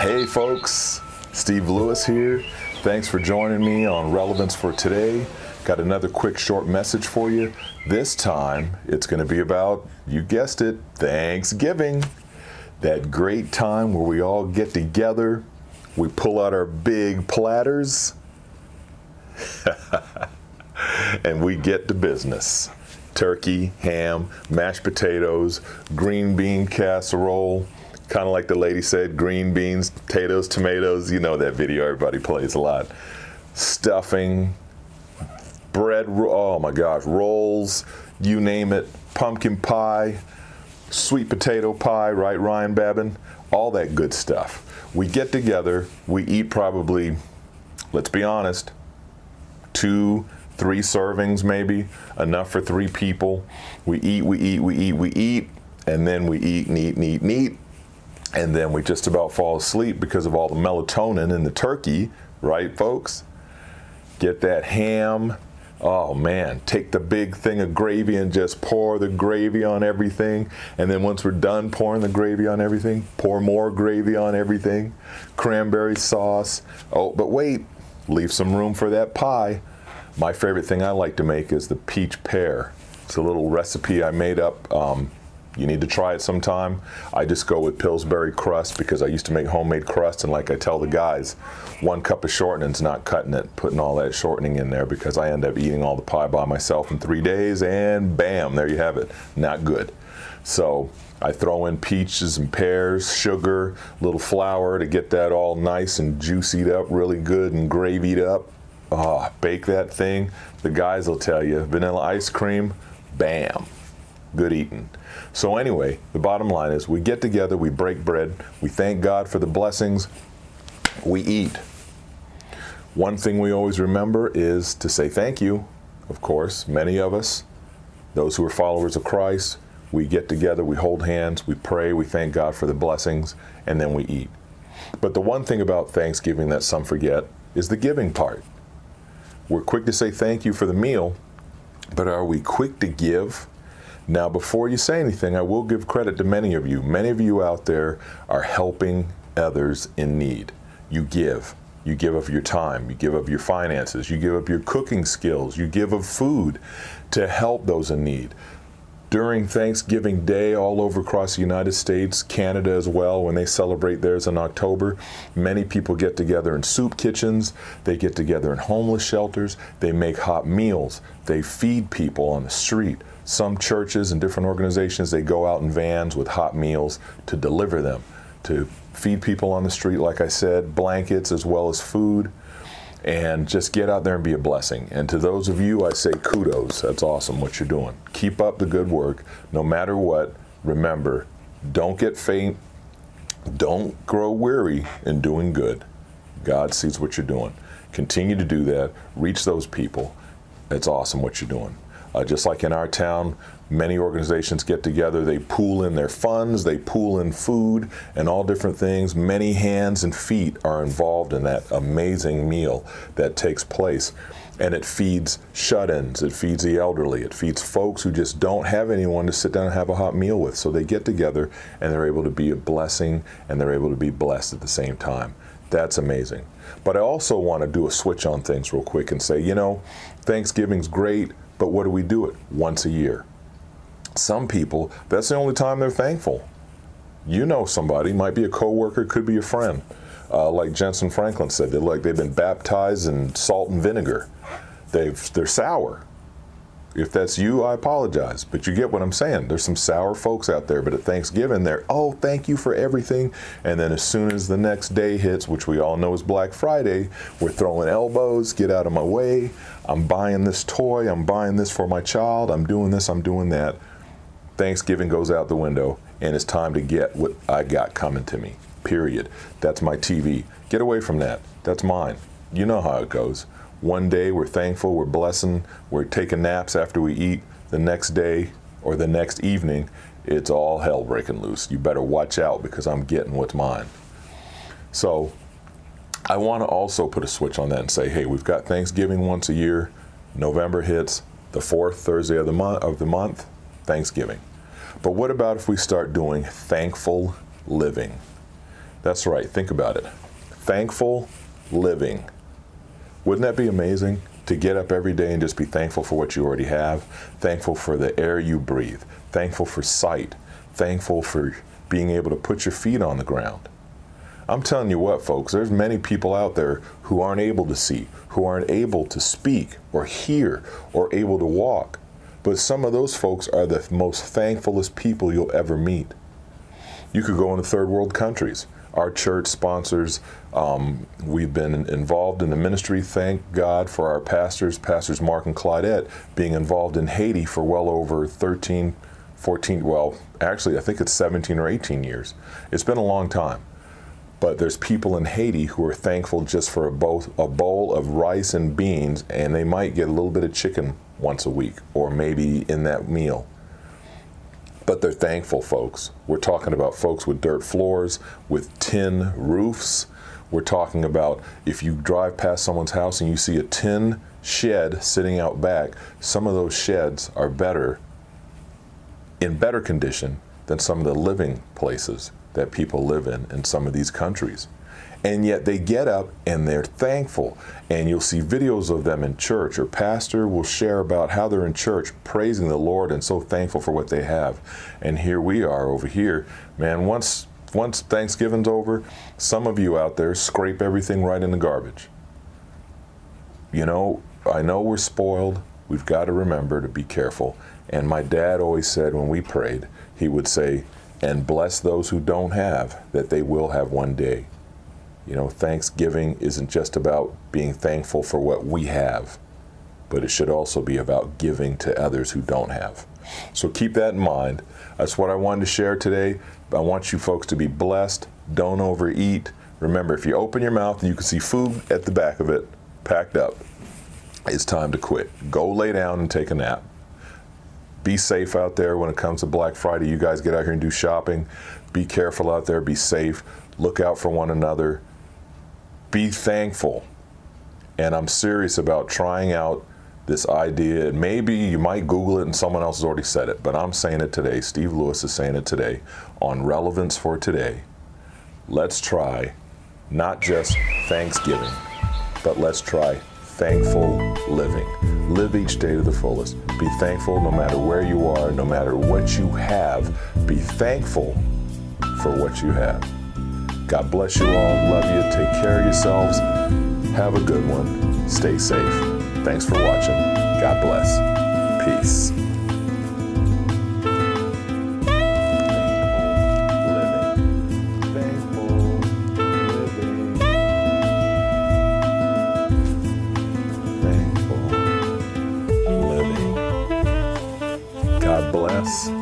Hey, folks, Steve Lewis here. Thanks for joining me on Relevance for Today. Got another quick short message for you. This time, it's going to be about, you guessed it, Thanksgiving. That great time where we all get together, we pull out our big platters, and we get to business. Turkey, ham, mashed potatoes, green bean casserole, kind of like the lady said, green beans, potatoes, tomatoes. You know that video everybody plays a lot. Stuffing, bread, oh my gosh, rolls, you name it, pumpkin pie, sweet potato pie, right, Ryan Babin? All that good stuff. We get together, we eat probably, let's be honest, two, three servings maybe, enough for three people. We eat, we eat, we eat, we eat, and then we eat and eat and eat and eat. And then we just about fall asleep because of all the melatonin in the turkey, right, folks? Get that ham, Oh man, take the big thing of gravy and just pour the gravy on everything. And then once we're done pouring the gravy on everything, pour more gravy on everything. Cranberry sauce. Oh, but wait, leave some room for that pie. My favorite thing I like to make is the peach pear. It's a little recipe I made up. Um, you need to try it sometime. I just go with Pillsbury crust because I used to make homemade crust, and like I tell the guys, one cup of shortening's not cutting it, putting all that shortening in there because I end up eating all the pie by myself in three days, and bam, there you have it. Not good. So I throw in peaches and pears, sugar, a little flour to get that all nice and juicied up, really good and gravied up. Oh, bake that thing. The guys will tell you, vanilla ice cream, bam, good eating. So, anyway, the bottom line is we get together, we break bread, we thank God for the blessings, we eat. One thing we always remember is to say thank you. Of course, many of us, those who are followers of Christ, we get together, we hold hands, we pray, we thank God for the blessings, and then we eat. But the one thing about Thanksgiving that some forget is the giving part. We're quick to say thank you for the meal, but are we quick to give? Now, before you say anything, I will give credit to many of you. Many of you out there are helping others in need. You give. You give of your time, you give of your finances, you give up your cooking skills, you give of food to help those in need during Thanksgiving Day all over across the United States, Canada as well, when they celebrate theirs in October, many people get together in soup kitchens, they get together in homeless shelters, they make hot meals, they feed people on the street. Some churches and different organizations, they go out in vans with hot meals to deliver them, to feed people on the street, like I said, blankets as well as food and just get out there and be a blessing. And to those of you, I say kudos. That's awesome what you're doing. Keep up the good work. No matter what, remember, don't get faint. Don't grow weary in doing good. God sees what you're doing. Continue to do that. Reach those people. It's awesome what you're doing. Uh, just like in our town, many organizations get together, they pool in their funds, they pool in food and all different things. Many hands and feet are involved in that amazing meal that takes place. And it feeds shut ins, it feeds the elderly, it feeds folks who just don't have anyone to sit down and have a hot meal with. So they get together and they're able to be a blessing and they're able to be blessed at the same time. That's amazing. But I also want to do a switch on things real quick and say, you know, Thanksgiving's great, but what do we do it? Once a year. Some people, that's the only time they're thankful. You know somebody, might be a coworker, could be a friend. Uh, like Jentezen Franklin said, they're like they've been baptized in salt and vinegar. They've they're sour. If that's you, I apologize, but you get what I'm saying. There's some sour folks out there, but at Thanksgiving, they're oh, thank you for everything, and then as soon as the next day hits, which we all know is Black Friday, we're throwing elbows. Get out of my way. I'm buying this toy. I'm buying this for my child. I'm doing this. I'm doing that. Thanksgiving goes out the window, and it's time to get what I got coming to me. Period. That's my TV. Get away from that. That's mine. You know how it goes. One day we're thankful, we're blessing, we're taking naps after we eat. The next day or the next evening, it's all hell breaking loose. You better watch out because I'm getting what's mine. So I want to also put a switch on that and say, hey, we've got Thanksgiving once a year. November hits the fourth Thursday of the month of the month, Thanksgiving. But what about if we start doing thankful living? That's right. Think about it. Thankful living. Wouldn't that be amazing? To get up every day and just be thankful for what you already have, thankful for the air you breathe, thankful for sight, thankful for being able to put your feet on the ground. I'm telling you what, folks, there's many people out there who aren't able to see, who aren't able to speak or hear or able to walk. But some of those folks are the most thankfulest people you'll ever meet. You could go into third world countries. Our church sponsors, um, we've been involved in the ministry. Thank God for our pastors, Pastors Mark and Claudette, being involved in Haiti for well over 13, 14, well, actually, I think it's 17 or 18 years. It's been a long time. But there's people in Haiti who are thankful just for a bowl, a bowl of rice and beans, and they might get a little bit of chicken once a week, or maybe in that meal. But they're thankful folks. We're talking about folks with dirt floors, with tin roofs. We're talking about if you drive past someone's house and you see a tin shed sitting out back, some of those sheds are better, in better condition than some of the living places that people live in in some of these countries. And yet they get up and they're thankful. And you'll see videos of them in church, or pastor will share about how they're in church praising the Lord and so thankful for what they have. And here we are over here. Man, once once Thanksgiving's over, some of you out there scrape everything right in the garbage. You know, I know we're spoiled. We've got to remember to be careful. And my dad always said when we prayed, he would say, and bless those who don't have, that they will have one day. You know, Thanksgiving isn't just about being thankful for what we have, but it should also be about giving to others who don't have. So keep that in mind. That's what I wanted to share today. I want you folks to be blessed. Don't overeat. Remember, if you open your mouth and you can see food at the back of it, packed up, it's time to quit. Go lay down and take a nap be safe out there when it comes to Black Friday. You guys get out here and do shopping. Be careful out there. Be safe. Look out for one another. Be thankful. And I'm serious about trying out this idea. And maybe you might Google it and someone else has already said it, but I'm saying it today. Steve Lewis is saying it today on Relevance for Today. Let's try not just Thanksgiving, but let's try thankful living. Live each day to the fullest. Be thankful no matter where you are, no matter what you have. Be thankful for what you have. God bless you all. Love you. Take care of yourselves. Have a good one. Stay safe. Thanks for watching. God bless. Peace. Peace.